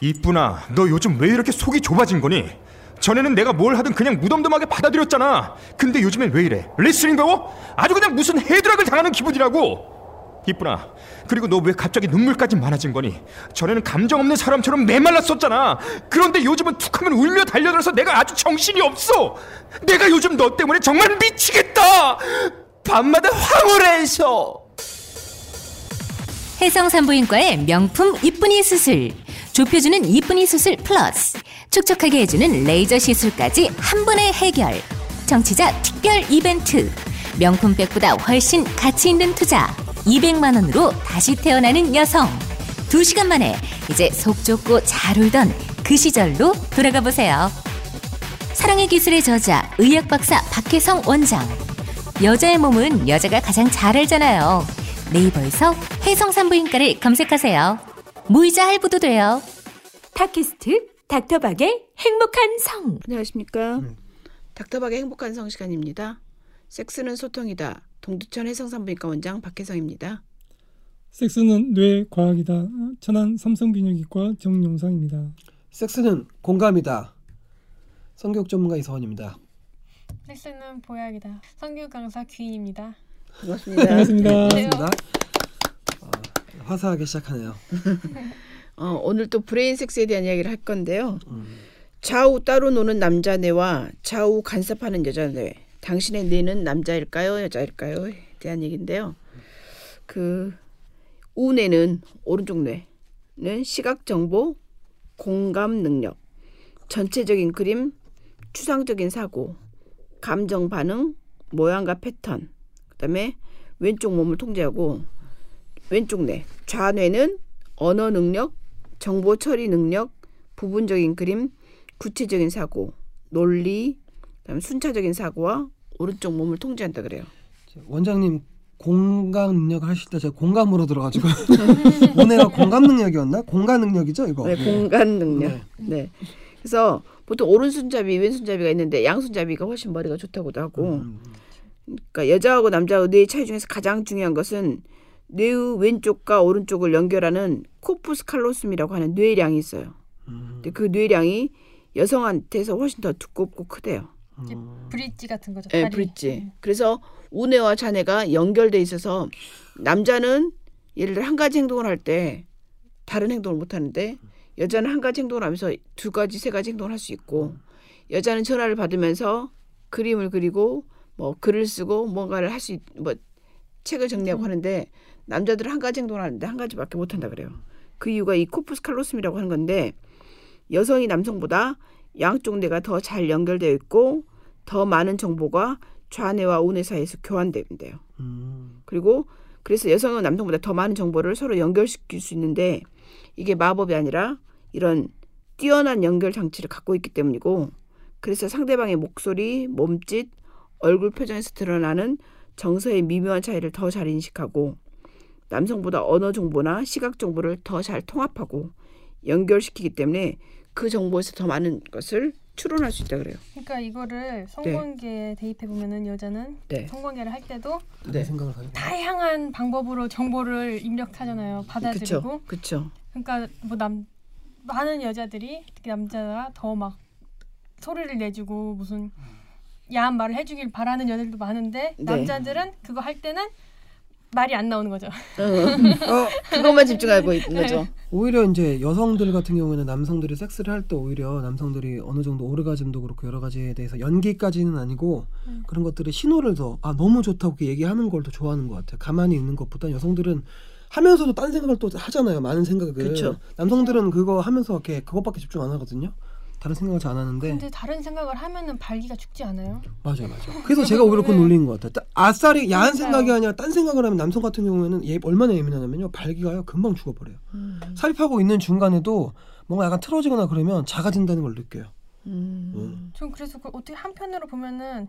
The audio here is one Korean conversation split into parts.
이쁘나, 너 요즘 왜 이렇게 속이 좁아진 거니? 전에는 내가 뭘 하든 그냥 무덤덤하게 받아들였잖아. 근데 요즘엔 왜 이래? 레슬링 배워? 아주 그냥 무슨 헤드락을 당하는 기분이라고. 이쁘나. 그리고 너 왜 갑자기 눈물까지 많아진 거니? 전에는 감정 없는 사람처럼 메말랐었잖아. 그런데 요즘은 툭하면 울며 달려들어서 내가 아주 정신이 없어. 내가 요즘 너 때문에 정말 미치겠다. 밤마다 황홀해서. 해성 산부인과의 명품 이쁜이 수술. 좁혀주는 이쁜이 수술 플러스. 촉촉하게 해주는 레이저 시술까지 한 번에 해결. 정치자 특별 이벤트. 명품백보다 훨씬 가치 있는 투자. 200만 원으로 다시 태어나는 여성. 2시간 만에 이제 속 좁고 잘 울던 그 시절로 돌아가 보세요. 사랑의 기술의 저자 의학 박사 박혜성 원장. 여자의 몸은 여자가 가장 잘 알잖아요. 네이버에서 해성산부인과를 검색하세요. 무이자 할부도 돼요. 팟캐스트 닥터박의 행복한 성. 안녕하십니까. 닥터박의 행복한 성 시간입니다. 섹스는 소통이다. 동두천 해성산부인과 원장 박혜성입니다. 섹스는 뇌 과학이다. 천안 삼성비뇨기과 정용상입니다. 섹스는 공감이다. 성교육 전문가 이서원입니다. 섹스는 보약이다. 성교육 강사 귀인입니다. 반갑습니다. 반갑습니다. 반갑습니다. 어, 화사하게 시작하네요. 어, 오늘 또 브레인 섹스에 대한 이야기를 할 건데요. 음. 좌우 따로 노는 남자 뇌와 좌우 간섭하는 여자 뇌. 당신의 뇌는 남자일까요, 여자일까요?에 대한 얘기인데요. 그 우뇌는 오른쪽 뇌는 시각 정보, 공감 능력, 전체적인 그림, 추상적인 사고, 감정 반응, 모양과 패턴. 그다음에 왼쪽 몸을 통제하고 왼쪽 뇌, 좌뇌는 언어 능력, 정보 처리 능력, 부분적인 그림, 구체적인 사고, 논리, 그다음에 순차적인 사고와 오른쪽 몸을 통제한다 그래요. 원장님 공감 능력 하실 때 제가 공감으로 들어가지고 오늘가 공감 능력이었나? 공감 능력이죠 이거. 네, 공간 능력. 네. 그래서 보통 오른손잡이, 왼손잡이가 있는데 양손잡이가 훨씬 머리가 좋다고도 하고. 음, 그러니까 여자하고 남자하고 뇌의 차이 중에서 가장 중요한 것은 뇌의 왼쪽과 오른쪽을 연결하는 코푸스 칼로숨이라고 하는 뇌량이 있어요. 음, 근데 그 뇌량이 여성한테서 훨씬 더 두껍고 크대요. 음. 브릿지 같은 거죠. 예, 다리. 브릿지. 네. 그래서 우뇌와 자뇌가 연결돼 있어서 남자는 예를 들어 한 가지 행동을 할 때 다른 행동을 못 하는데 여자는 한 가지 행동을 하면서 두 가지 세 가지 행동을 할 수 있고 여자는 전화를 받으면서 그림을 그리고 뭐 글을 쓰고 뭔가를 할수뭐 책을 정리하고 하는데 남자들은 한 가지 행동을 하는데 한 가지밖에 못 한다 그래요. 그 이유가 이 코푸스 칼로숨이라고 하는 건데 여성이 남성보다 양쪽 뇌가 더 잘 연결되어 있고 더 많은 정보가 좌뇌와 우뇌 사이에서 교환된대요. 음, 그리고 그래서 여성은 남성보다 더 많은 정보를 서로 연결시킬 수 있는데 이게 마법이 아니라 이런 뛰어난 연결 장치를 갖고 있기 때문이고 그래서 상대방의 목소리, 몸짓, 얼굴 표정에서 드러나는 정서의 미묘한 차이를 더 잘 인식하고 남성보다 언어 정보나 시각 정보를 더 잘 통합하고 연결시키기 때문에 그 정보에서 더 많은 것을 추론할 수 있다 그래요. 그러니까 이거를 성관계에 대입해 보면은 여자는 네. 성관계를 할 때도 생각을 가지고. 다양한 방법으로 정보를 입력하잖아요. 받아들이고. 그렇죠. 그렇죠. 그러니까 뭐 남 많은 여자들이 특히 남자가 더 막 소리를 내주고 무슨 야한 말을 해주길 바라는 여자들도 많은데 네. 남자들은 그거 할 때는 말이 안 나오는 거죠. 어, 그것만 집중하고 있는 거죠. 오히려 이제 여성들 같은 경우에는 남성들이 섹스를 할 때 오히려 남성들이 어느 정도 오르가즘도 그렇고 여러 가지에 대해서 연기까지는 아니고 음. 그런 것들을 신호를 더 아 너무 좋다고 얘기하는 걸 더 좋아하는 것 같아요. 가만히 있는 것보다 여성들은 하면서도 딴 생각을 또 하잖아요. 많은 생각을. 그쵸. 남성들은 그거 하면서 이렇게 그것밖에 집중 안 하거든요. 다른 생각을 잘 안 하는데 근데 다른 생각을 하면은 발기가 죽지 않아요? 맞아요, 맞아요. 그래서 제가 오히려 그건 놀리는 것 같아요. 따- 아싸리 야한 맞아요. 생각이 아니라 딴 생각을 하면 남성 같은 경우에는 얘 얼마나 예민하냐면요, 발기가요 금방 죽어버려요. 삽입하고 있는 중간에도 뭔가 약간 틀어지거나 그러면 작아진다는 걸 느껴요. 음. 음. 전 그래서 그 어떻게 한편으로 보면은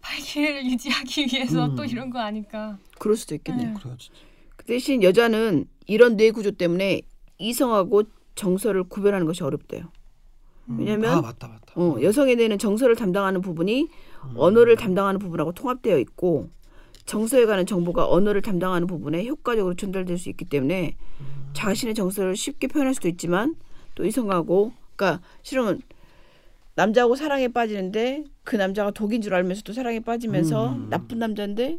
발기를 유지하기 위해서 음. 또 이런 거 아닐까. 그럴 수도 있겠네요. 네. 그래요, 진짜. 그 대신 여자는 이런 뇌 구조 때문에 이성하고 정서를 구별하는 것이 어렵대요. 음. 왜냐면 아 맞다, 맞다. 어, 여성의 뇌는 정서를 담당하는 부분이 언어를 담당하는 부분하고 통합되어 있고 정서에 관한 정보가 언어를 담당하는 부분에 효과적으로 전달될 수 있기 때문에 자신의 정서를 쉽게 표현할 수도 있지만 또 이성하고 그러니까 실은 남자하고 사랑에 빠지는데 그 남자가 독인 줄 알면서도 사랑에 빠지면서 음. 나쁜 남자인데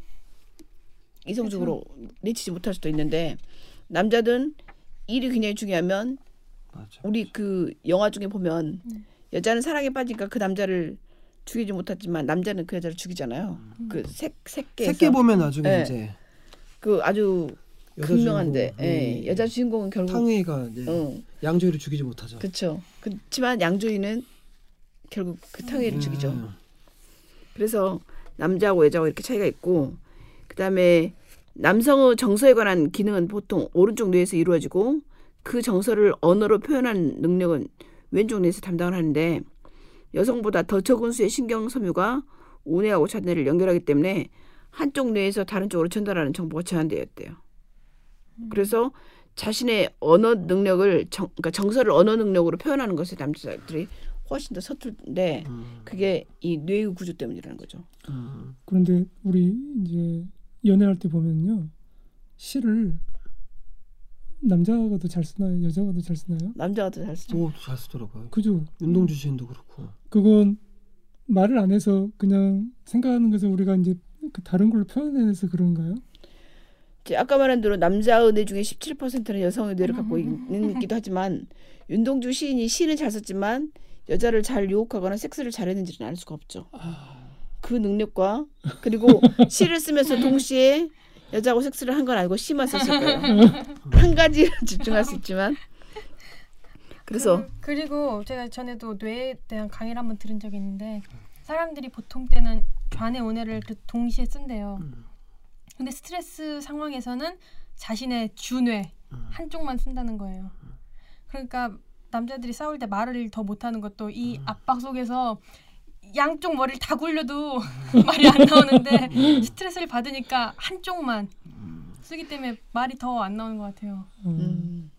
이성적으로 내치지 못할 수도 있는데 남자든 일이 굉장히 중요하면 맞아. 우리 그 영화 중에 보면 여자는 사랑에 빠지니까 그 남자를 죽이지 못했지만 남자는 그 여자를 죽이잖아요. 그 색, 색계에서 새끼 보면 나중에 네. 이제 그 아주 극명한데 주인공, 예, 음, 여자 주인공은 결국 탕웨이가 이제 어, 양조위를 죽이지 못하죠. 그렇죠. 그렇지만 양조위는 결국 그 탕웨이를 죽이죠. 음. 그래서 남자하고 여자하고 이렇게 차이가 있고 그다음에 남성의 정서에 관한 기능은 보통 오른쪽 뇌에서 이루어지고 그 정서를 언어로 표현하는 능력은 왼쪽 뇌에서 담당을 하는데 여성보다 더 적은 수의 신경 섬유가 우뇌하고 좌뇌를 연결하기 때문에 한쪽 뇌에서 다른 쪽으로 전달하는 정보가 제한되었대요. 그래서 자신의 언어 능력을 정, 그러니까 정서를 언어 능력으로 표현하는 것에 남자들이 훨씬 더 서툴는데 음. 그게 이 뇌의 구조 때문이라는 거죠. 음. 그런데 우리 이제 연애할 때 보면요 시를 남자가 더 잘 쓰나요 여자가 더 잘 쓰나요? 남자가 더 잘 쓰죠. 오, 잘 쓰더라고요. 그죠? 윤동주 시인도 그렇고. 그건 말을 안 해서 그냥 생각하는 것을 우리가 이제 그 다른 걸로 표현해서 그런가요? 이제 아까 말한 대로 남자 의 뇌 중에 17%는 여성 의 뇌를 갖고 있기도 하지만 윤동주 시인이 시는 잘 썼지만 여자를 잘 유혹하거나 섹스를 잘했는지는 알 수가 없죠. 그 능력과 그리고 시를 쓰면서 동시에 여자하고 섹스를 한건 아니고 시만 썼을 거예요. 한 가지에 집중할 수 있지만 그래서 그, 리고 제가 전에도 뇌에 대한 강의를 한번 들은 적이 있는데 사람들이 보통 때는 좌뇌 우뇌를 그 동시에 쓴대요. 근데 스트레스 상황에서는 자신의 주뇌 한쪽만 쓴다는 거예요. 그러니까 남자들이 싸울 때 말을 더 못하는 것도 이 압박 속에서 양쪽 머리를 다 굴려도 말이 안 나오는데 스트레스를 받으니까 한쪽만 쓰기 때문에 말이 더 안 나오는 것 같아요. 어, 음,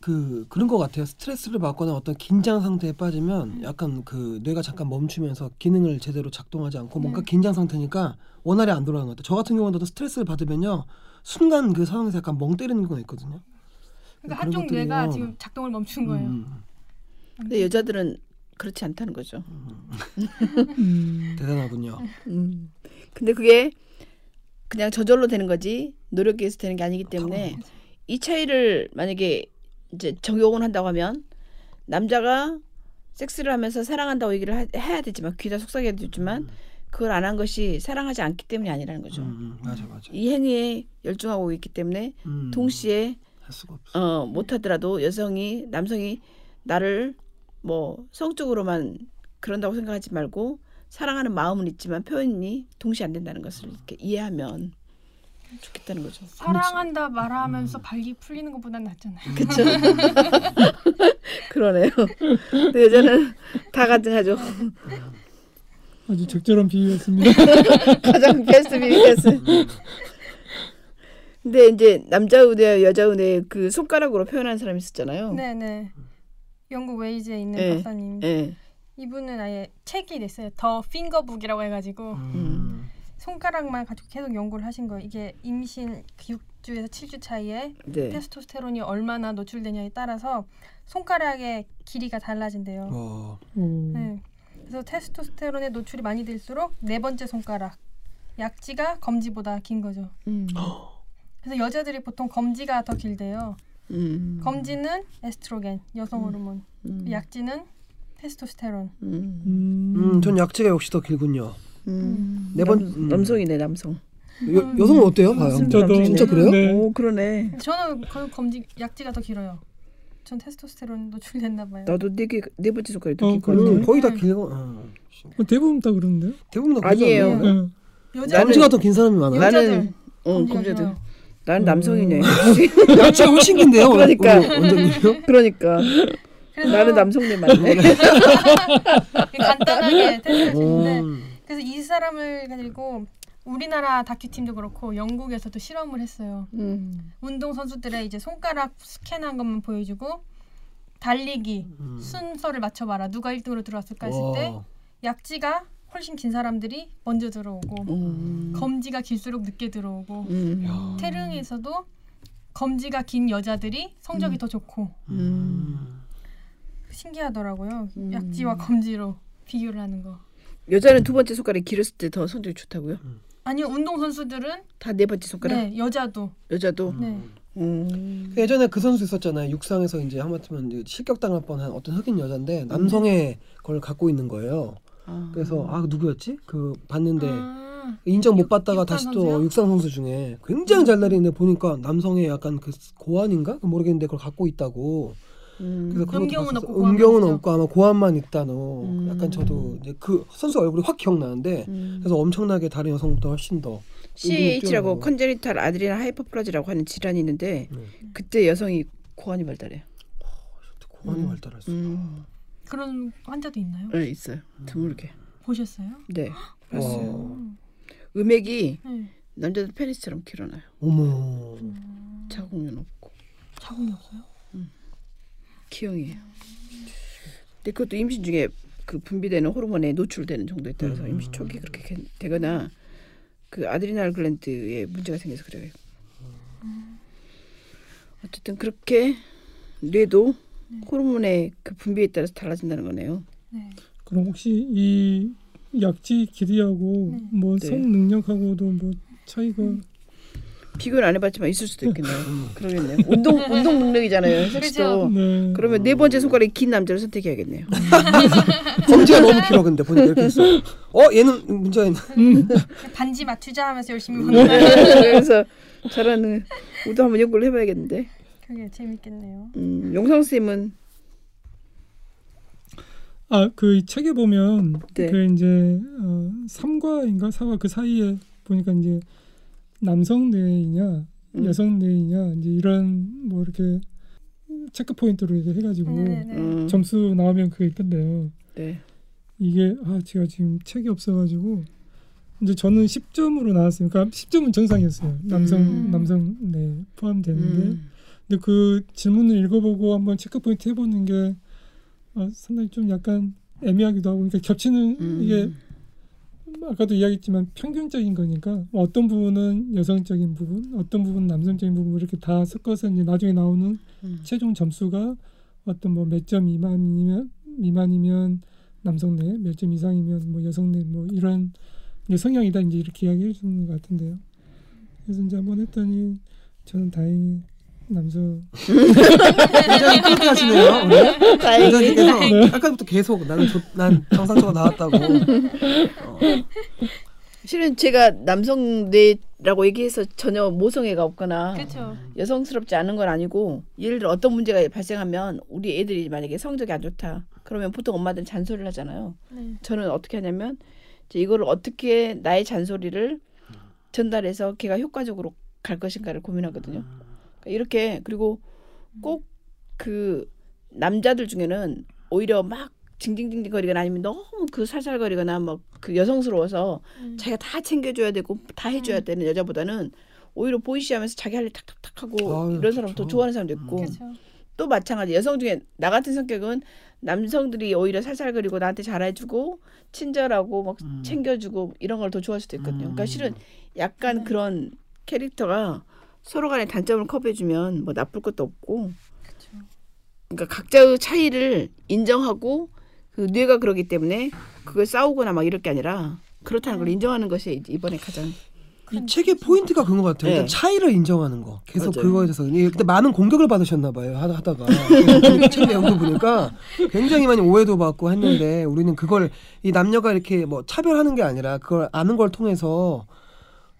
그 그런 것 같아요. 스트레스를 받거나 어떤 긴장 상태에 빠지면 약간 그 뇌가 잠깐 멈추면서 기능을 제대로 작동하지 않고 뭔가 네. 긴장 상태니까 원활히 안 돌아가는 것 같아요. 저 같은 경우는 스트레스를 받으면요 순간 그 상황에서 약간 멍 때리는 경우가 있거든요. 그러니까 한쪽 것들이요. 뇌가 지금 작동을 멈춘 거예요. 음, 근데 여자들은 그렇지 않다는 거죠. 음, 대단하군요. 음. 근데 그게 그냥 저절로 되는 거지 노력에 의해서 되는 게 아니기 때문에 이 차이를 만약에 이제 적용을 한다고 하면 남자가 섹스를 하면서 사랑한다고 얘기를 하- 해야 되지만 귀다 속삭여야 되지만 그걸 안 한 것이 사랑하지 않기 때문이 아니라는 거죠. 음, 음, 맞아 맞아. 이 행위에 열중하고 있기 때문에 음, 동시에 할 수가 없어. 어, 못하더라도 여성이 남성이 나를 뭐 성적으로만 그런다고 생각하지 말고 사랑하는 마음은 있지만 표현이 동시에 안 된다는 것을 이렇게 이해하면 좋겠다는 거죠. 사랑한다 말하면서 발기 풀리는 것보단 낫잖아요. 그렇죠. 그러네요. 근데 여자는 다 가능하죠. 아주 적절한 비유였습니다. 가장 베스트 비비스. 근데 이제 남자 의대 여자 의대 그 손가락으로 표현하는 사람이 있었잖아요. 네네. 영국 웨이즈에 있는 네. 박사님. 예. 이분은 아예 책이 냈어요. 더 핑거북이라고 해가지고 음. 손가락만 가지고 계속 연구를 하신 거예요. 이게 임신 6주에서 7주 차이에 네. 테스토스테론이 얼마나 노출되냐에 따라서 손가락의 길이가 달라진대요. 어, 오, 네. 그래서 테스토스테론의 노출이 많이 될수록 네 번째 손가락 약지가 검지보다 긴 거죠. 음. 그래서 여자들이 보통 검지가 더 길대요. 음. 검지는 에스트로겐 여성 호르몬, 음. 약지는 테스토스테론. 음. 음, 음, 전 약지가 역시 더 길군요. 음. 네 번- 남, 음. 남성이네 남성. 여, 여성은 어때요? 봐요. 저도 진짜 그래요? 네. 오 그러네. 저는 그 검지 약지가 더 길어요. 전 테스토스테론 노출됐나 봐요. 나도 네개 네 번째 손가락이 어, 더 길거든. 그래요? 음, 거의 다 네. 길고 어. 어, 대부분 다 그런데요? 대부분 다 아니에요. 네. 여자들 남자가 더 긴 사람이 많아요. 여자들. 나는 어 검지가 검자들. 길어요. 나는 남성이네. 약지가 훨씬 긴데요. 그러니까. 원장님요? 그러니까 나는 남성네 맞네. 간단하게 테스트했는데 음. 그래서 이 사람을 가지고 우리나라 다큐팀도 그렇고 영국에서도 실험을 했어요. 음. 운동 선수들의 이제 손가락 스캔한 것만 보여주고 달리기 음. 순서를 맞춰봐라 누가 1등으로 들어왔을까 했을 때 와. 약지가 훨씬 긴 사람들이 먼저 들어오고 음. 검지가 길수록 늦게 들어오고 음. 야. 태릉에서도 검지가 긴 여자들이 성적이 더 좋고 음. 신기하더라고요. 음. 약지와 검지로 비교를 하는 거. 여자는 두 번째 손가락이 길었을 때 더 성적이 좋다고요? 아니요 운동 선수들은 다 네 번째 손가락? 네 여자도 여자도? 네 음. 그 예전에 그 선수 있었잖아요. 육상에서 이제 하마터면 실격당할 뻔한 어떤 흑인 여자인데 남성의 걸 갖고 있는 거예요. 아. 그래서 아 누구였지? 그 봤는데 아, 인정 못 육- 받다가 육상 다시 또? 육상 선수 중에 굉장히 잘 날리는데 보니까 남성의 약간 그 고환인가 모르겠는데 그걸 갖고 있다고. 음. 그래서 음경은. 없고 음경은. 없고 아마 고환만 있다 너. 음. 약간 저도 이제 그 선수 얼굴이 확 기억나는데 음. 그래서 엄청나게 다른 여성보다 훨씬 더 뛰어나고. congenital adrenal hyperplasia라고 하는 질환이 있는데 네. 그때 여성이 고환이 발달해요. 고환이 음. 발달했어. 음. 그런 환자도 있나요? 네, 있어요. 드물게. 보셨어요? 네. 봤어요. 와. 음핵이 네 남자들 페니스처럼 길어나요. 어머. 자궁은 없고 자궁이 없어요? 기형이에요. 근데 그것도 임신 중에 그 분비되는 호르몬에 노출되는 정도에 따라서 음. 임신 초기 그렇게 게- 되거나 그 아드리날 글랜드에 문제가 생겨서 그래요. 어쨌든 그렇게 뇌도 호르몬의 그 분비에 따라서 달라진다는 거네요. 네 그럼 혹시 이 약지 길이하고 네. 뭐 네. 성 능력하고도 뭐 차이가 비교는 안 해봤지만 있을 수도 있겠네요. 그러겠네요. 운동 운동 능력이잖아요. 섹스도. 네. 그러면 네 번째 손가락이 긴 남자를 선택해야겠네요. 검지가 너무 길어 근데 보니까 이렇게 있어. 어 얘는 문제가 있네. 반지 맞추자 하면서 열심히 음. 그래서 잘하는 우도 한번 연구를 해봐야겠는데. 그게 재밌겠네요. 음, 용성 쌤은 아 그 책에 보면 네. 그 이제 어, 3과인가 4과 그 사이에 보니까 이제 남성 뇌이냐 음. 여성 뇌이냐 이제 이런 뭐 이렇게 체크 포인트로 이렇게 해가지고 네네. 음, 점수 나오면 그게 있던데요. 네. 이게 아 제가 지금 책이 없어가지고 이제 저는 10점으로 나왔어요. 그러니까 10점은 정상이었어요. 남성 음. 남성 네 포함되는데 음, 근데 그 질문을 읽어보고 한번 체크 포인트 해보는 게 어, 상당히 좀 약간 애매하기도 하고 그러니까 겹치는 음. 이게 아까도 이야기했지만 평균적인 거니까 어떤 부분은 여성적인 부분, 어떤 부분은 남성적인 부분 이렇게 다 섞어서 이제 나중에 나오는 음. 최종 점수가 어떤 뭐 몇 점 미만이면 미만이면 남성 내, 몇 점 이상이면 뭐 여성 내, 뭐 이런 이제 성향이다 이제 이렇게 이야기해 주는 것 같은데요. 그래서 이제 한번 했더니 저는 다행히 남성 굉장히 꿀게 하시네요. 오늘. 굉장히 아까부터 계속 나는 조, 난 정상적으로 나왔다고. 어. 실은 제가 남성 뇌라고 얘기해서 전혀 모성애가 없거나 그렇죠. 여성스럽지 않은 건 아니고 예를 들어 어떤 문제가 발생하면 우리 애들이 만약에 성적이 안 좋다 그러면 보통 엄마들은 잔소리를 하잖아요. 네. 저는 어떻게 하냐면 이제 이거를 어떻게 나의 잔소리를 전달해서 걔가 효과적으로 갈 것인가를 고민하거든요. 그러니까 이렇게 그리고 꼭 그 남자들 중에는 오히려 막 징징징징거리거나 아니면 너무 그 살살거리거나 막 그 여성스러워서 음. 자기가 다 챙겨줘야 되고 다 해줘야 되는 여자보다는 오히려 보이시하면서 자기 할 일 탁탁탁 하고 아유, 이런 사람 더. 좋아하는 사람도 있고 그렇죠. 또 마찬가지 여성 중에 나 같은 성격은 남성들이 오히려 살살거리고 나한테 잘해주고 친절하고 막 음. 챙겨주고 이런 걸 더 좋아할 수도 있거든요. 그러니까 음. 실은 약간 네. 그런 캐릭터가 서로 간의 단점을 커버해주면 뭐 나쁠 것도 없고 그렇죠. 그러니까 각자의 차이를 인정하고 그 뇌가 그러기 때문에 그걸 싸우거나 막 이럴 게 아니라 그렇다는 걸 인정하는 것이 이번에 가장 이 책의 포인트가 그런 것 같아요. 일단 네. 차이를 인정하는 거. 계속 맞아요. 그거에 대해서. 예, 그때 많은 공격을 받으셨나 봐요. 하다, 하다가. 그책 내용도 보니까 굉장히 많이 오해도 받고 했는데 우리는 그걸 이 남녀가 이렇게 뭐 차별하는 게 아니라 그걸 아는 걸 통해서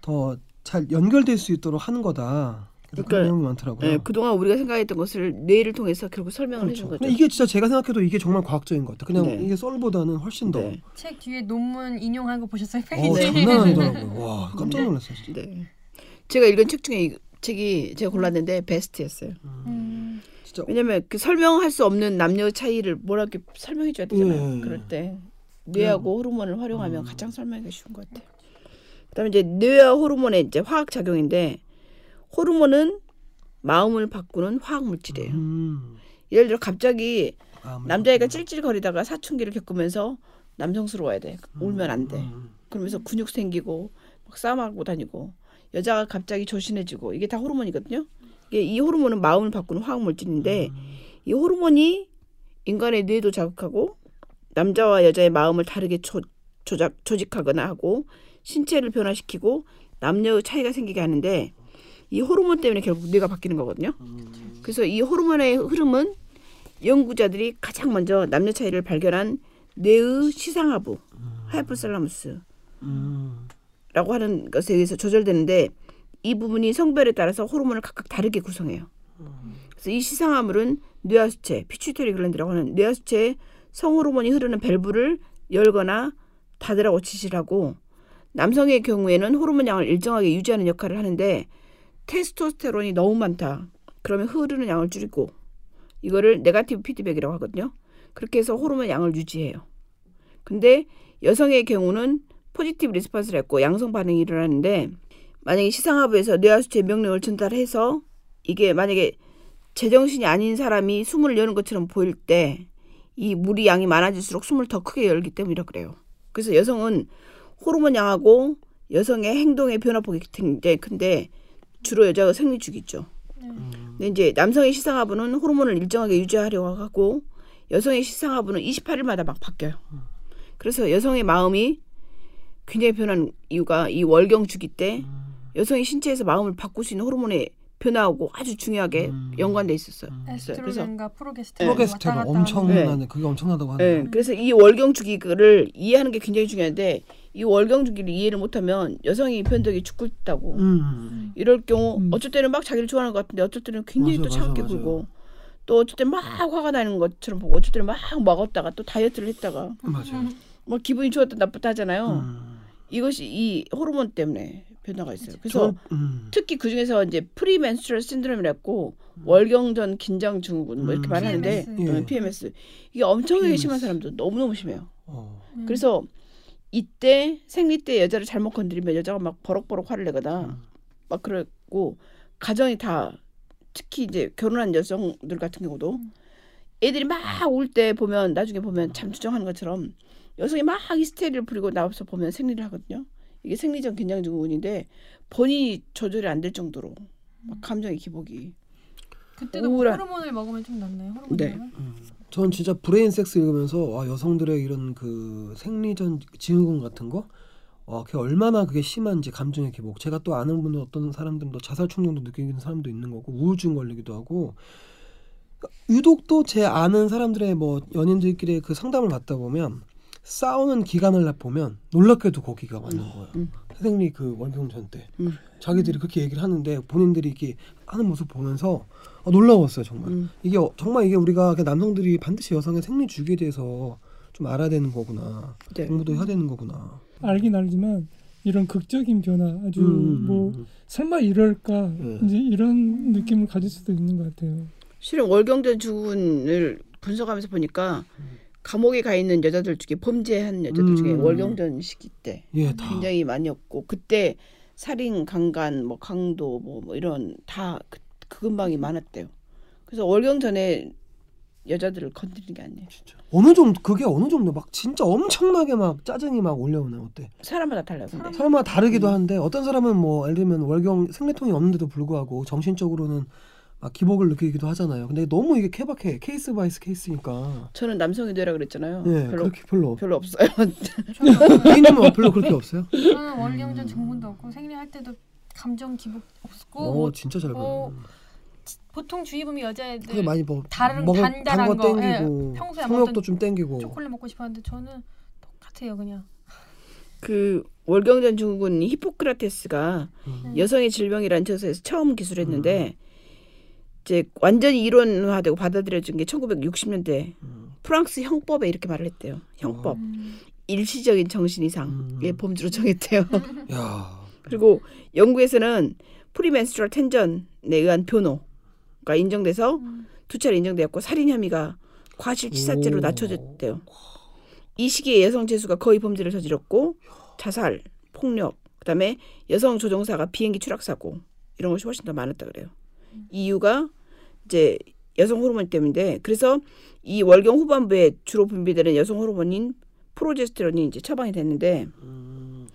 더 잘 연결될 수 있도록 하는 거다. 그러니까, 그런 내용이 많더라고요. 예, 그동안 우리가 생각했던 것을 뇌를 통해서 결국 설명을 그렇죠. 해준 거죠. 근데 이게 진짜 제가 생각해도 이게 정말 과학적인 것 같아요. 그냥 네. 이게 썰보다는 훨씬 더. 네. 책 뒤에 논문 인용한 거 보셨어요? 어, 페이지. 장난 아니더라고요. 와, 깜짝 놀랐어요. 진짜. 네. 제가 읽은 책 중에 이 책이 제가 골랐는데 베스트였어요. 음, 진짜 왜냐면 그 설명할 수 없는 남녀 차이를 뭐라 이렇게 설명해 줘야 되잖아요. 예. 그럴 때 뇌하고 호르몬을 활용하면 음. 가장 설명하기가 쉬운 것 같아요. 그다음에 이제 뇌와 호르몬의 이제 화학 작용인데 호르몬은 마음을 바꾸는 화학 물질이에요. 음. 예를 들어 갑자기 아, 남자애가 찔찔거리다가 사춘기를 겪으면서 남성스러워야 돼. 울면 안 돼. 음. 그러면서 근육 생기고 막 싸움하고 다니고 여자가 갑자기 조신해지고 이게 다 호르몬이거든요. 이게 이 호르몬은 마음을 바꾸는 화학 물질인데 이 호르몬이 인간의 뇌도 자극하고 남자와 여자의 마음을 다르게 조, 조작 조직하거나 하고 신체를 변화시키고 남녀의 차이가 생기게 하는데 이 호르몬 때문에 결국 뇌가 바뀌는 거거든요. 그래서 이 호르몬의 흐름은 연구자들이 가장 먼저 남녀 차이를 발견한 뇌의 시상하부 하이포살라무스 음. 라고 하는 것에 의해서 조절되는데 이 부분이 성별에 따라서 호르몬을 각각 다르게 구성해요. 그래서 이 시상하부는 뇌하수체, pituitary gland라고 하는 뇌하수체에 성호르몬이 흐르는 밸브를 열거나 닫으라고 지시를 하고 남성의 경우에는 호르몬 양을 일정하게 유지하는 역할을 하는데 테스토스테론이 너무 많다. 그러면 흐르는 양을 줄이고 이거를 negative feedback이라고 하거든요. 그렇게 해서 호르몬 양을 유지해요. 근데 여성의 경우는 positive response를 했고 양성 반응이 일어나는데 만약에 시상하부에서 뇌하수체 명령을 전달해서 이게 만약에 제정신이 아닌 사람이 숨을 여는 것처럼 보일 때 이 물이 양이 많아질수록 숨을 더 크게 열기 때문이라 그래요. 그래서 여성은 호르몬 양하고 여성의 행동의 변화폭이 굉장히 큰데 주로 여자가 생리 주기죠. 근데 이제 남성의 시상하부는 호르몬을 일정하게 유지하려고 하고 여성의 시상하부는 28일마다 막 바뀌어요. 그래서 여성의 마음이 굉장히 변한 이유가 이 월경 주기 때 여성의 신체에서 마음을 바꿀 수 있는 호르몬의 변화하고 아주 중요하게 연관돼 있었어요. 그래서 에스트로겐과 프로게스테론 프로게스테론 갔다 엄청나네. 그게 엄청나다고 하네요. 예, 그래서 이 월경 주기를 이해하는 게 굉장히 중요한데 이 월경 주기를 이해를 못하면 여성이 변덕이 죽고 있다고 음. 이럴 경우 음. 어쩔 때는 막 자기를 좋아하는 것 같은데 어쩔 때는 굉장히 맞아, 또 차갑게 맞아, 굴고 또 어쩔 때는 막 화가 나는 것처럼 보고 어쩔 때는 막 먹었다가 또 다이어트를 했다가 맞아요. 뭐 기분이 좋았다 나쁘다 하잖아요. 음. 이것이 이 호르몬 때문에 변화가 있어요. 그래서 전- 음. 특히 그 중에서 이제 premenstrual syndrome이라고 월경전 긴장 증후군 뭐 이렇게 음. 말하는데 PMS. 예. 어, PMS 이게 엄청나게 PMS. 심한 사람도 너무 너무 심해요. 어. 음. 그래서 이때 생리 때 여자를 잘못 건드리면 여자가 막 버럭버럭 화를 내거나 음. 막 그러고 가정이 다 특히 이제 결혼한 여성들 같은 경우도 애들이 막울때 보면 나중에 보면 참 주정하는 것처럼 여성이 막 히스테리를 부리고 나와서 보면 생리를 하거든요. 이게 생리전 긴장 증후군인데 본인이 조절이 안 될 정도로 막 감정의 기복이 그때도 우울한- 호르몬을 먹으면 좀 낫나요? 호르몬 네. 약을? 전 진짜 Brain Sex 읽으면서 와 여성들의 이런 그 생리전 증후군 같은 거, 와 그게 얼마나 그게 심한지 감정의 기복. 제가 또 아는 분들 어떤 사람들은 또 자살 충동도 느끼는 사람도 있는 거고 우울증 걸리기도 하고. 그러니까 유독 또 제 아는 사람들의 뭐 연인들끼리 그 상담을 받다 보면 싸우는 기간을 보면 놀랍게도 거기가 맞는 거예요. 음. 생리 그 월경전 때 음. 자기들이 그렇게 얘기를 하는데 본인들이 이렇게 하는 모습 보면서 어, 놀라웠어요 정말. 음. 이게 어- 정말 이게 우리가 그 남성들이 반드시 여성의 생리 주기에 대해서 좀 알아야 되는 거구나. 네. 공부도 해야 되는 거구나. 알긴 알지만 이런 극적인 변화 아주 음, 뭐 음, 설마 이럴까 네. 이제 이런 느낌을 가질 수도 있는 것 같아요. 실은 월경전 증후군을 분석하면서 보니까 감옥에 가 있는 여자들 중에 범죄한 여자들 중에 음. 월경전 시기 때 예, 다. 굉장히 많이 없고 그때 살인, 강간, 뭐 강도 뭐, 뭐 이런 다 그, 그 근방이 많았대요. 그래서 월경전에 여자들을 건드리는 게 아니에요. 어느 정도 그게 어느 정도 막 진짜 엄청나게 막 짜증이 막 올려오네 어때? 사람마다 달라요. 근데. 사람마다 다르기도 한데 어떤 사람은 뭐 예를 들면 월경 생리통이 없는데도 불구하고 정신적으로는 막 기복을 느끼기도 하잖아요. 근데 너무 이게 케바케 case by case니까. 저는 남성이 되라 그랬잖아요. 예, 별로 그렇게 별로. 별로 없어요. 저는, 귀인님은 별로 그렇게 없어요? 저는 월경전 증후군도 없고 생리할 때도 감정 기복 없고 오, 뭐 진짜 잘뭐 보네. 보통 주의보면 그게 여자애들 많이 뭐 다른 먹을 달달한 단거 거, 땡기고 예, 평소에 안 성욕도 먹던 좀 땡기고. 초콜릿 먹고 싶었는데 저는 똑같아요 그냥. 그 월경전 증후군 히포크라테스가 음. 여성의 질병이라는 저서에서 처음 기술했는데 이제 완전히 이론화되고 받아들여진 게 1960년대 음. 프랑스 형법에 이렇게 말을 했대요. 형법 음. 일시적인 정신 이상의 음. 범주로 정했대요. 야. 그리고 영국에서는 premenstrual tension에 의한 변호가 인정돼서 음. 두 차례 인정되었고 살인 혐의가 과실치사죄로 오. 낮춰졌대요. 이 시기에 여성 죄수가 거의 범죄를 저질렀고 자살, 폭력, 그다음에 여성 조종사가 비행기 추락 사고 이런 것이 훨씬 더 많았다 그래요. 이유가 이제 여성 호르몬 때문인데 그래서 이 월경 후반부에 주로 분비되는 여성 호르몬인 progesterone이 이제 처방이 됐는데 음.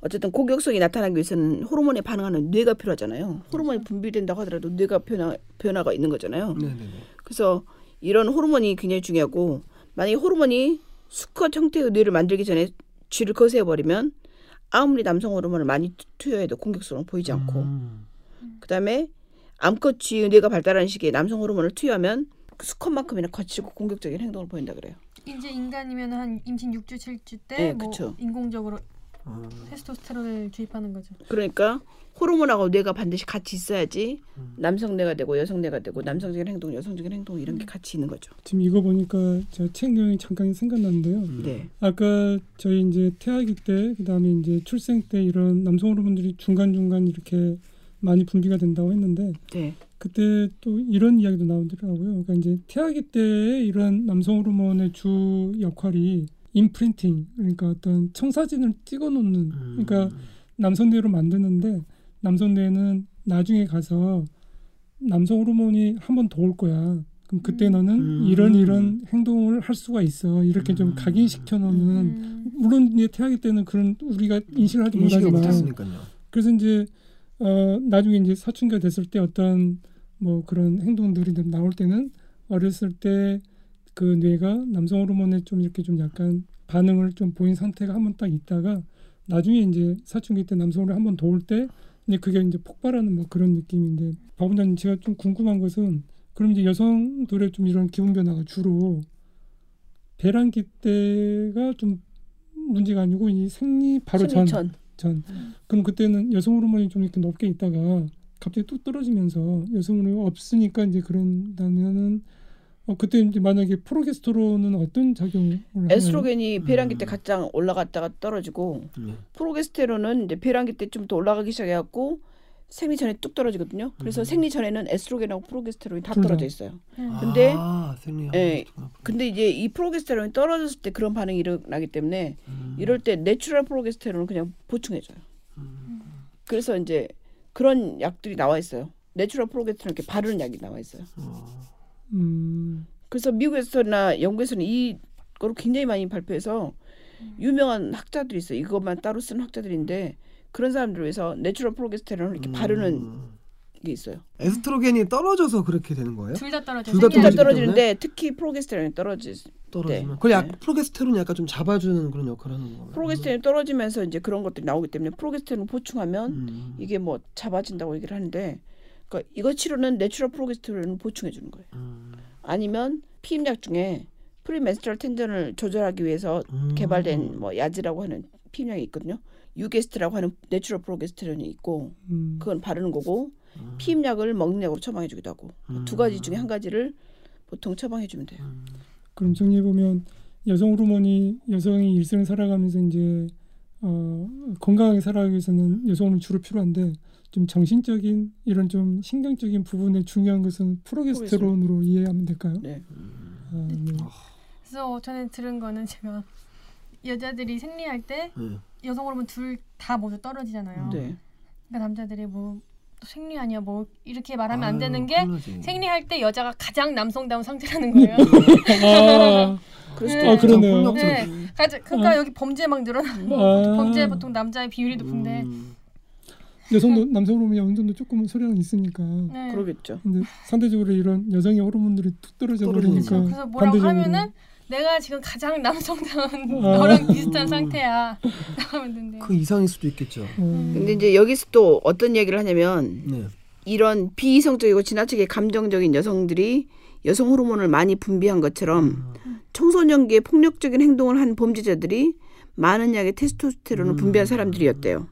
어쨌든 공격성이 나타나기 위해서는 호르몬에 반응하는 뇌가 필요하잖아요. 호르몬이 분비된다고 하더라도 뇌가 변화 변화가 있는 거잖아요. 네네네. 그래서 이런 호르몬이 굉장히 중요하고 만약에 호르몬이 수컷 형태의 뇌를 만들기 전에 쥐를 거세해 버리면 아무리 남성 호르몬을 많이 투- 투여해도 공격성은 보이지 않고 음. 그다음에 암컷 쥐의 뇌가 발달하는 시기에 남성 호르몬을 투여하면 그 수컷만큼이나 거치고 공격적인 행동을 보인다 그래요. 이제 인간이면 한 임신 6주 7주 때 네, 뭐 그쵸. 인공적으로 테스토스테론을 주입하는 거죠. 그러니까 호르몬하고 뇌가 반드시 같이 있어야지 음. 남성 뇌가 되고 여성 뇌가 되고 남성적인 행동, 여성적인 행동 이런 게 같이 있는 거죠. 지금 이거 보니까 저책 내용이 잠깐 생각났는데요. 네. 아까 저희 이제 태아기 때 그다음에 이제 출생 때 이런 남성 호르몬들이 중간 중간 이렇게 많이 분비가 된다고 했는데 네. 그때 또 이런 이야기도 나오더라고요. 그러니까 이제 태아기 때 이런 남성 호르몬의 주 역할이 임프린팅 그러니까 어떤 청사진을 찍어놓는 그러니까 남성 뇌로 만드는데 남성 뇌는 나중에 가서 남성 호르몬이 한 번 더 올 거야. 그럼 그때 너는 음. 이런 이런 행동을 할 수가 있어. 이렇게 좀 각인시켜 놓는 음. 물론 이제 태아기 때는 그런 우리가 인식을 하지 못하지만. 그래서 이제 어 나중에 이제 사춘기가 됐을 때 어떤 뭐 그런 행동들이 좀 나올 때는 어렸을 때 그 뇌가 남성 호르몬에 좀 이렇게 좀 약간 반응을 좀 보인 상태가 한 번 딱 있다가 나중에 이제 사춘기 때 남성 호르몬 한번 더올때 이제 그게 이제 폭발하는 뭐 그런 느낌인데 박 원장님 제가 좀 궁금한 것은 그럼 이제 여성들의 좀 이런 기분 변화가 주로 배란기 때가 좀 문제가 아니고 이 생리 바로 전 전. 전 그럼 그때는 여성 호르몬이 좀 이렇게 높게 있다가 갑자기 뚝 떨어지면서 여성 호르몬이 없으니까 이제 그런다면은 어 그때 이제 만약에 프로게스테론은 어떤 작용을? 에스트로겐이 배란기 때 음. 가장 올라갔다가 떨어지고 네. 프로게스테론은 이제 배란기 때쯤부터 올라가기 시작해갖고 생리 전에 뚝 떨어지거든요. 그래서 생리 전에는 에스트로겐하고 프로게스테론이 다. 떨어져 있어요. 음. 근데 아, 생리 예, 근데 이제 이 프로게스테론이 떨어졌을 때 그런 반응이 일어나기 때문에 이럴 때 natural 프로게스테론을 그냥 보충해줘요. 그래서 이제 그런 약들이 나와 있어요. natural 프로게스테론 이렇게 바르는 약이 나와 있어요. 음, 그래서 미국에서나 영국에서는 이거를 굉장히 많이 발표해서 유명한 학자들이 있어요. 이것만 따로 쓰는 학자들인데 그런 사람들을 위해서 natural 프로게스테론을 이렇게 바르는 게 있어요. 에스트로겐이 떨어져서 그렇게 되는 거예요? 둘 다 떨어져. 둘다 둘다 떨어지기 떨어지는데 특히 프로게스테론이 떨어지 떨어지면. 네. 그걸 약 네. 프로게스테론이 약간 좀 잡아주는 그런 역할을 하는 거예요. 프로게스테론이 떨어지면서 이제 그런 것들이 나오기 때문에 프로게스테론을 보충하면 음. 이게 뭐 잡아진다고 얘기를 하는데 그러니까 이거 치료는 natural 프로게스테론을 보충해 주는 거예요. 음. 아니면 피임약 중에 premenstrual tension을 조절하기 위해서 음. 개발된 뭐 야즈라고 하는 피임약이 있거든요. 유게스트라고 하는 natural 프로게스테론이 있고 음. 그건 바르는 거고 피임약을 먹는 약으로 처방해 주기도 하고 두 가지 중에 한 가지를 보통 처방해 주면 돼요. 그럼 정리해 보면 여성 호르몬이 여성이 일생을 살아가면서 이제 어, 건강하게 살아가기 위해서는 여성 호르몬 주로 필요한데 좀 정신적인 이런 좀 신경적인 부분에 중요한 것은 프로게스테론으로 이해하면 될까요? 네. 아, 네. 그래서 저는 들은 거는 제가 여자들이 생리할 때 네. 여성 호르몬 둘 다 모두 떨어지잖아요. 네. 그러니까 남자들이 뭐 생리 아니야 뭐 이렇게 말하면 안 아유, 되는 게 큰일 나지. 생리할 때 여자가 가장 남성다운 상태라는 거예요. 아, 네. 아. 그러네요. 폭력적- 네. 가장- 그러니까 여기 범죄 막 늘어나는 거. 아. 범죄 보통 남자의 비율이 높은데. 음. 여성도 남성 호르몬이 어느 정도 조금은 소량은 있으니까. 네. 그러겠죠. 근데 상대적으로 이런 여성의 호르몬들이 툭 떨어져. 버리니까 그래서 뭐라고 반대적으로 하면은 내가 지금 가장 남성다운 아. 너랑 비슷한 상태야. 그 이상일 수도 있겠죠. 어, 근데 이제 여기서 또 어떤 얘기를 하냐면 네. 이런 비이성적이고 지나치게 감정적인 여성들이 여성 호르몬을 많이 분비한 것처럼 청소년기에 폭력적인 행동을 한 범죄자들이 많은 양의 테스토스테론을 분비한 사람들이었대요.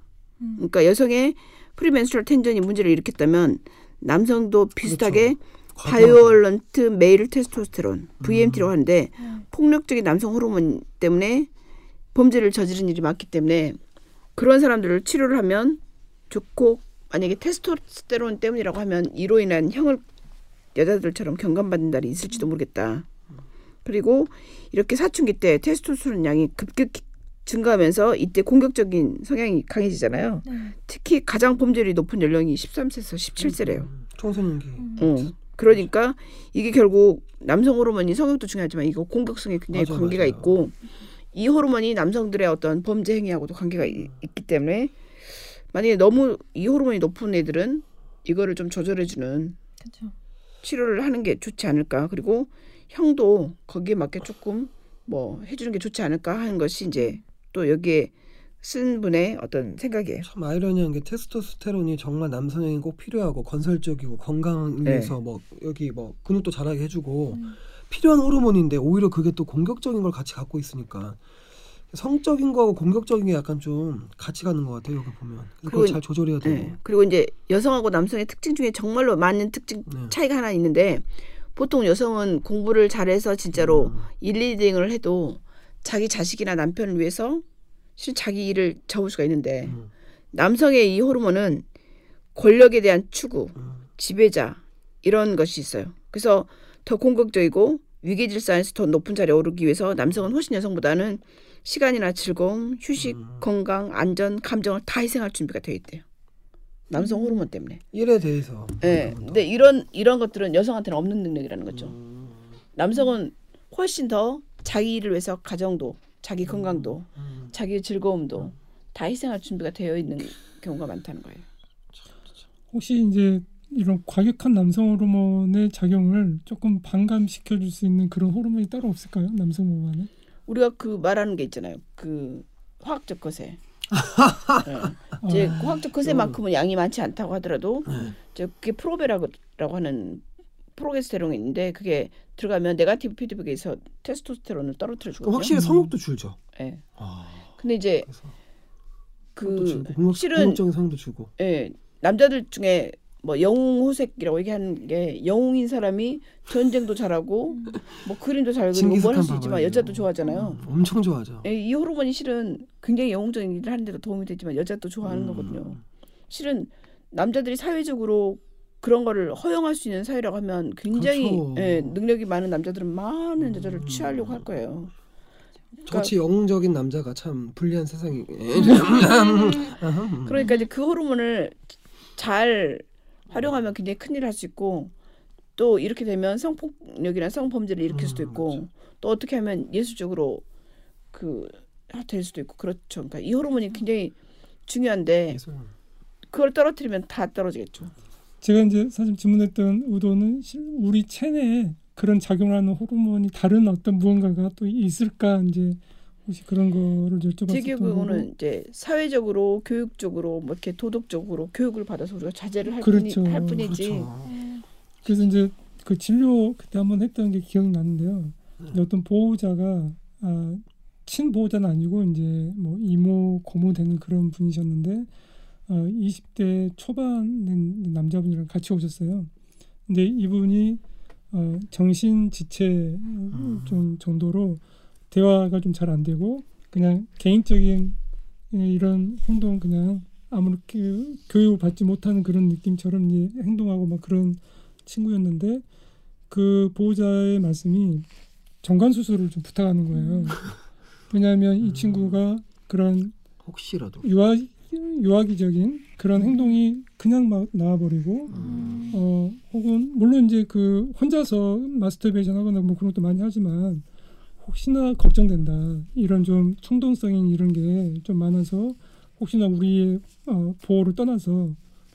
그러니까 여성의 premenstrual tension이 문제를 일으켰다면 남성도 비슷하게 violent male testosterone VMT라고 하는데 폭력적인 남성 호르몬 때문에 범죄를 저지른 일이 많기 때문에 그런 사람들을 치료를 하면 좋고 만약에 테스토스테론 때문이라고 하면 이로 인한 형을 여자들처럼 경감받는 날이 있을지도 모르겠다. 그리고 이렇게 사춘기 때 테스토스테론 양이 급격히 증가하면서 이때 공격적인 성향이 강해지잖아요. 네. 특히 가장 범죄율이 높은 연령이 13세에서 17세래요. 청소년기. 어. 그러니까 이게 결국 남성 호르몬이 성욕도 중요하지만 이거 공격성에 굉장히 맞아, 관계가 맞아요. 있고 이 호르몬이 남성들의 어떤 범죄 행위하고도 관계가 이- 있기 때문에 만약에 너무 이 호르몬이 높은 애들은 이거를 좀 조절해주는 그렇죠. 치료를 하는 게 좋지 않을까. 그리고 형도 거기에 맞게 조금 뭐 해주는 게 좋지 않을까 하는 것이 이제 또 여기에 쓴 분의 어떤 생각이에요. 참 아이러니한 게 테스토스테론이 정말 남성에게 꼭 필요하고 건설적이고 건강을 네. 위해서 뭐 여기 뭐 근육도 자라게 해주고 필요한 호르몬인데 오히려 그게 또 공격적인 걸 같이 갖고 있으니까 성적인 거하고 공격적인 게 약간 좀 같이 가는 것 같아요 여기 보면 그걸 잘 조절해야 돼요. 네. 그리고 이제 여성하고 남성의 특징 중에 정말로 많은 특징 네. 차이가 하나 있는데 보통 여성은 공부를 잘해서 진짜로 음. 1, 2등을 해도 자기 자식이나 남편을 위해서 실은 자기 일을 접을 수가 있는데 음. 남성의 이 호르몬은 권력에 대한 추구, 음. 지배자 이런 것이 있어요. 그래서 더 공격적이고 위계 질서에서 더 높은 자리에 오르기 위해서 남성은 훨씬 여성보다는 시간이나 즐거움, 휴식, 음. 건강, 안전, 감정을 다 희생할 준비가 되어 있대요. 남성 호르몬 때문에. 일에 대해서 더. 근데 이런 이런 것들은 여성한테는 없는 능력이라는 거죠. 음. 남성은 훨씬 더 자기 일을 위해서 가정도, 자기 건강도, 음. 자기의 즐거움도 다 희생할 준비가 되어 있는 경우가 많다는 거예요. 혹시 이제 이런 과격한 남성 호르몬의 작용을 조금 반감시켜 줄 수 있는 그런 호르몬이 따로 없을까요? 남성 몸안에? 우리가 그 말하는 게 있잖아요. 그 화학적 거세. 예. 이제 아, 화학적 거세만큼은 양이 많지 않다고 하더라도 네. 이제 그게 프로베라고 하는 프로게스테론이 있는데 그게 들어가면 네가티브 피드백에서 테스토스테론을 떨어뜨려 주거든요. 확실히 성욕도 줄죠. 예. 아, 근데 이제 그 공격, 실은 성도 주고. 예, 남자들 중에 뭐 영웅 호색이라고 얘기하는 게 영웅인 사람이 전쟁도 잘하고 뭐 그림도 잘 그리고 뭘 징기스칸 할수 있지만. 여자도 좋아하잖아요. 음, 엄청 좋아하죠. 예, 이 호르몬이 실은 굉장히 영웅적인 일을 하는데도 도움이 되지만 여자도 좋아하는 음. 거거든요. 실은 남자들이 사회적으로 그런 거를 허용할 수 있는 사회라고 하면 굉장히 그렇죠. 예, 능력이 많은 남자들은 많은 여자를 취하려고 할 거예요. 그러니까 저같이 영웅적인 남자가 참 불리한 세상이. 그러니까 이제 그 호르몬을 잘 활용하면 굉장히 큰일을 할수 있고 또 이렇게 되면 성폭력이나 성범죄를 일으킬 수도 음, 있고 또 어떻게 하면 예술적으로 그될 수도 있고 그렇죠. 그러니까 이 호르몬이 굉장히 중요한데 그걸 떨어뜨리면 다 떨어지겠죠. 제가 이제 사실 질문했던 의도는 실- 우리 체내에 그런 작용하는 호르몬이 다른 어떤 무언가가 또 있을까 이제 혹시 그런 거를 제 여쭤봤었던 거고 기억으로는 이제 사회적으로 교육적으로 뭐 이렇게 도덕적으로 교육을 받아서 우리가 자제를 할, 그렇죠. 뿐이, 할 뿐이지 그렇죠. 그래서 이제 그 진료 그때 한번 했던 게 기억이 나는데요. 이제 어떤 보호자가 아, 친보호자는 아니고 이제 뭐 이모 고모 되는 그런 분이셨는데 어, 20대 초반 된 남자분이랑 같이 오셨어요. 근데 이분이 어, 정신 지체 좀 정도로 대화가 좀 잘 안 되고 그냥 개인적인 이런 행동 그냥 아무렇게 교육을 받지 못하는 그런 느낌처럼 행동하고 막 그런 친구였는데 그 보호자의 말씀이 정관 수술을 좀 부탁하는 거예요. 왜냐하면 이 친구가 그런 혹시라도. 유아 유아기적인 그런 행동이 그냥 막 나와버리고 어 혹은 물론 이제 그 혼자서 마스터베이션 하거나 뭐 그런 것도 많이 하지만 혹시나 걱정된다. 이런 좀 충동성인 이런 게 좀 많아서 혹시나 우리의 어, 보호를 떠나서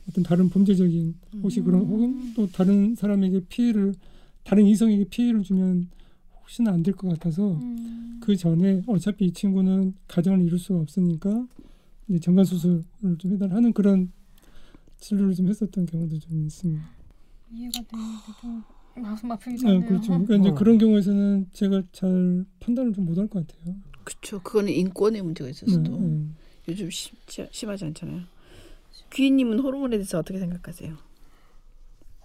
어떤 다른 범죄적인 혹시 그런 혹은 또 다른 사람에게 피해를 다른 이성에게 피해를 주면 혹시나 안 될 것 같아서 음. 그 전에 어차피 이 친구는 가정을 이룰 수가 없으니까 이제 정관 수술을 좀 해달라 하는 그런 진료를 좀 했었던 경우도 좀 있습니다. 이해가 되는데 좀 가슴 네, 하네요. 그렇죠. 그러니까 이제 어. 그런 경우에서는 제가 잘 판단을 좀 못할 것 같아요. 그렇죠. 그거는 인권의 문제가 있어서 또 네. 요즘 심, 시- 심하지 않잖아요. 귀인님은 호르몬에 대해서 어떻게 생각하세요?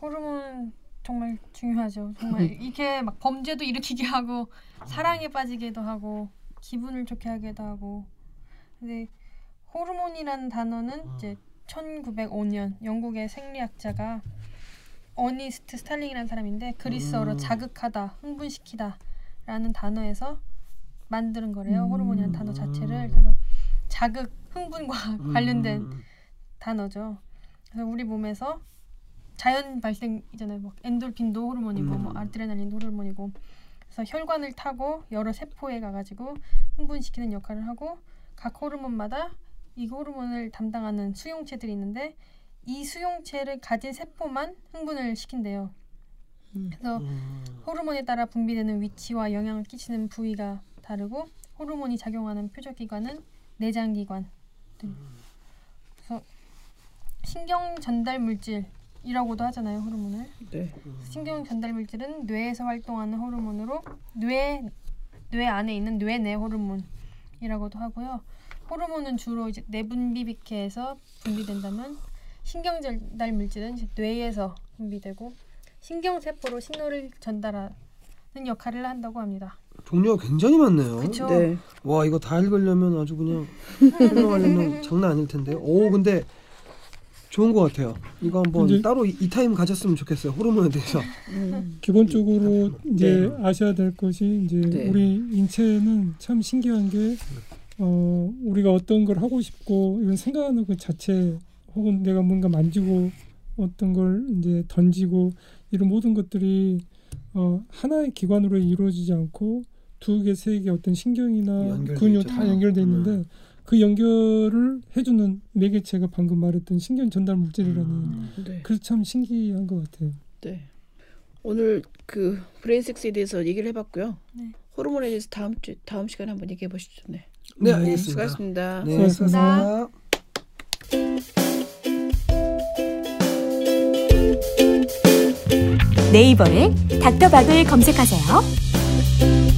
호르몬 정말 중요하죠. 정말 이게 막 범죄도 일으키게 하고 사랑에 빠지게도 하고 기분을 좋게 하기도 하고. 근데 호르몬이라는 단어는 이제 1905년 영국의 생리학자가 어니스트 스탈링이라는 사람인데 그리스어로 음. 자극하다, 흥분시키다라는 단어에서 만드는 거래요. 음. 호르몬이라는 단어 자체를 그래서 자극, 흥분과 관련된 음. 단어죠. 그래서 우리 몸에서 자연 발생이잖아요. 뭐 엔돌핀도 호르몬이고 음. 뭐 아드레날린도 호르몬이고. 그래서 혈관을 타고 여러 세포에 가가지고 흥분시키는 역할을 하고 각 호르몬마다 이 호르몬을 담당하는 수용체들이 있는데 이 수용체를 가진 세포만 흥분을 시킨대요. 그래서 음. 호르몬에 따라 분비되는 위치와 영향을 끼치는 부위가 다르고 호르몬이 작용하는 표적 기관은 내장 기관. 그래서 신경 전달 물질이라고도 하잖아요 호르몬을. 네. 신경 전달 물질은 뇌에서 활동하는 호르몬으로 뇌, 뇌 안에 있는 뇌내 호르몬이라고도 하고요. 호르몬은 주로 이제 내분비비계에서 분비된다면 신경 전달 물질은 이제 뇌에서 분비되고 신경 세포로 신호를 전달하는 역할을 한다고 합니다. 종류가 굉장히 많네요. 그렇죠. 네. 와 이거 다 읽으려면 아주 그냥 설명하려면 장난 아닐 텐데. 오 근데 좋은 것 같아요. 이거 한번 이제- 따로 이, 이 타임 가졌으면 좋겠어요. 호르몬에 대해서. 음. 기본적으로 이제 네. 아셔야 될 것이 이제 네. 우리 인체는 참 신기한 게 어, 우리가 어떤 걸 하고 싶고 이런 생각하는 것 자체 혹은 내가 뭔가 만지고 어떤 걸 이제 던지고 이런 모든 것들이 어, 하나의 기관으로 이루어지지 않고 두 개, 세 개 어떤 신경이나 근육. 다 연결돼 있는데 음. 그 연결을 해주는 매개체가 방금 말했던 신경 전달 물질이라는 음. 네. 그래서 참 신기한 것 같아요. 네. 오늘 그 브레인섹스에 대해서 얘기를 해봤고요. 네. 호르몬에 대해서 다음 주 다음 시간에 한번 얘기해 보시죠. 네. 네 네, 알겠습니다. 수고하셨습니다. 네 수고하셨습니다. 수고하셨습니다. 네이버에 닥터박을 검색하세요.